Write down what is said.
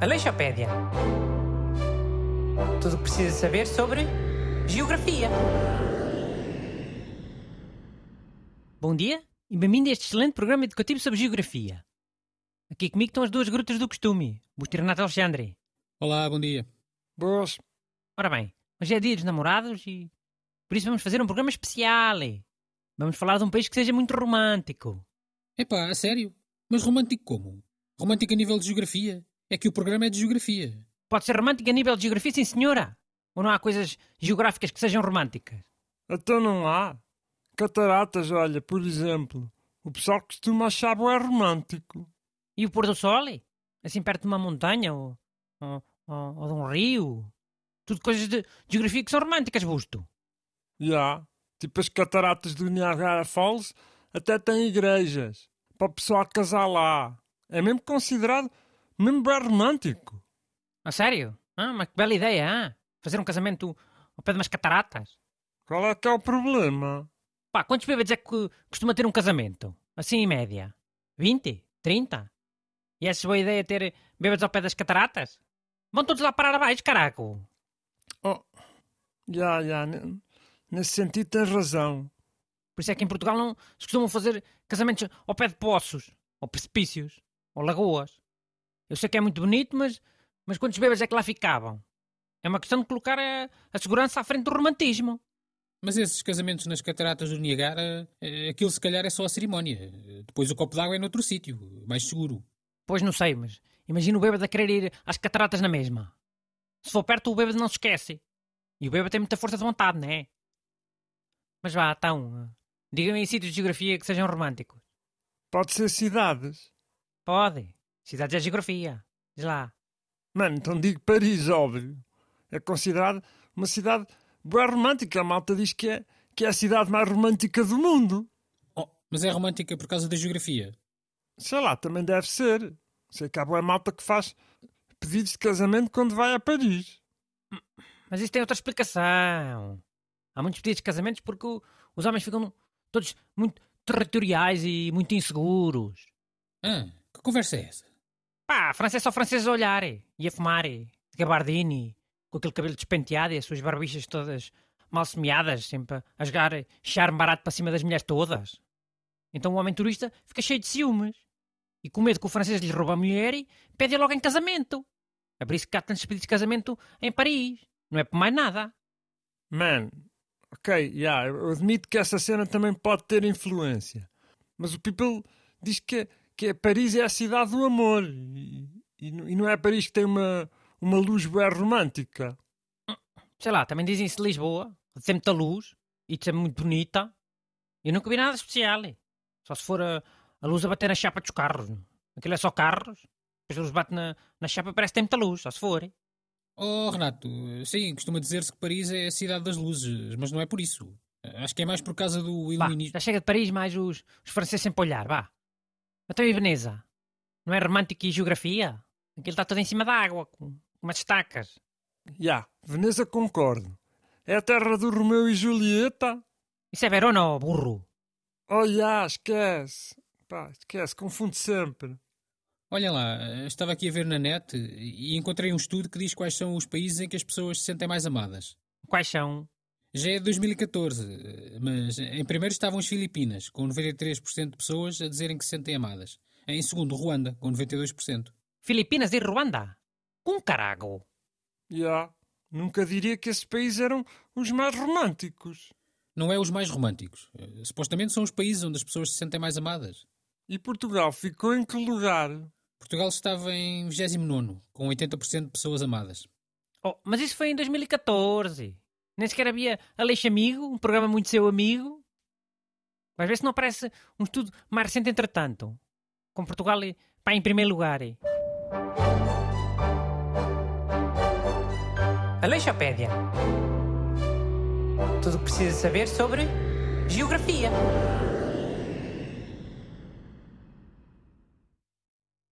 Aleixopédia. Tudo o que precisa saber sobre geografia. Bom dia e bem-vindo a este excelente programa educativo sobre geografia. Aqui comigo estão as duas grutas do costume, Busto e Renato Alexandre. Olá, bom dia. Boas. Ora bem, hoje é dia dos namorados e por isso vamos fazer um programa especial. Vamos falar de um país que seja muito romântico. Epá, a sério? Mas romântico como? Romântico a nível de geografia? É que o programa é de geografia. Pode ser romântico a nível de geografia, sim senhora. Ou não há coisas geográficas que sejam românticas? Então não há. Cataratas, olha, por exemplo. O pessoal costuma achar bué romântico. E o pôr do sol? Assim perto de uma montanha ou, ou, ou, ou de um rio? Tudo coisas de geografia que são românticas, Busto. Já. Tipo as cataratas do Niagara Falls até têm igrejas. Para o pessoal casar lá. É mesmo considerado mesmo bem romântico. A sério? Ah, mas que bela ideia, ah? Fazer um casamento ao pé de umas cataratas. Qual é que é o problema? Pá, quantos bêbados é que costuma ter um casamento? Assim em média? 20? 30? E achas boa ideia ter bêbados ao pé das cataratas? Vão todos lá parar abaixo, caraco! Oh, já, já. ne- Nesse sentido tens razão. Por isso é que em Portugal não se costumam fazer casamentos ao pé de poços, ou precipícios, ou lagoas. Eu sei que é muito bonito, mas, mas quantos bêbados é que lá ficavam? É uma questão de colocar a, a segurança à frente do romantismo. Mas esses casamentos nas cataratas do Niagara, eh, aquilo se calhar é só a cerimónia. Eh, Depois o copo d'água é noutro sítio, mais seguro. Pois não sei, mas imagina o bêbado a querer ir às cataratas na mesma. Se for perto, o bêbado não se esquece. E o bêbado tem muita força de vontade, não é? Mas vá, então, digam-me aí sítios de geografia que sejam românticos. Pode ser cidades. Pode. Cidades é geografia. Diz lá. Mano, então digo Paris, óbvio. É considerado uma cidade bem romântica. A malta diz que é, que é a cidade mais romântica do mundo. Oh, mas é romântica por causa da geografia. Sei lá, também deve ser. Sei que há boa malta que faz pedidos de casamento quando vai a Paris. Mas isso tem outra explicação. Há muitos pedidos de casamentos porque os homens ficam todos muito territoriais e muito inseguros. Ah, que conversa é essa? Pá, a França é só francês a olhar e a fumar, e de gabardine, com aquele cabelo despenteado e as suas barbichas todas mal semeadas, sempre a jogar charme barato para cima das mulheres todas. Então o homem turista fica cheio de ciúmes. E com medo que o francês lhe rouba a mulher, pede logo em casamento. É por isso que há tantos pedidos de casamento em Paris. Não é por mais nada. Man, ok, yeah, eu admito que essa cena também pode ter influência. Mas o people diz que, que é Paris é a cidade do amor. E, e e não é Paris que tem uma, uma luz bem romântica. Sei lá, também dizem isso de Lisboa, ter muita luz e ser muito bonita. Eu nunca vi nada especial. Só se for a, a luz a bater na chapa dos carros. Aquilo é só carros. Depois a luz bate na, na chapa e parece que tem muita luz, só se for. Oh, Renato, sim, costuma dizer-se que Paris é a cidade das luzes, mas não é por isso. Acho que é mais por causa do iluminismo. já chega de Paris mais os, os franceses sempre olhar, vá. Então e Veneza? Não é romântico e geografia? Aquilo está todo em cima da água, com, umas estacas. Já, Veneza concordo. É a terra do Romeu e Julieta. Isso é Verona, burro. Oh, já, esquece. Pá, esquece, confunde sempre. Olha lá, estava aqui a ver na net e encontrei um estudo que diz quais são os países em que as pessoas se sentem mais amadas. Quais são? Já é de 2014, mas em primeiro estavam as Filipinas, com 93% de pessoas a dizerem que se sentem amadas. Em segundo, Ruanda, com 92%. Filipinas e Ruanda? Com carago. Já, nunca diria que esses países eram os mais românticos. Não é os mais românticos. Eh, Supostamente são os países onde as pessoas se sentem mais amadas. E Portugal ficou em que lugar? Portugal estava em 29, com 80% de pessoas amadas. Oh, mas isso foi em 2014. Nem sequer havia Aleixo Amigo, um programa muito seu amigo. Vais ver se não aparece um estudo mais recente entretanto. Com Portugal eh, pá, em primeiro lugar. eh. Aleixopédia. Tudo o que precisa saber sobre geografia.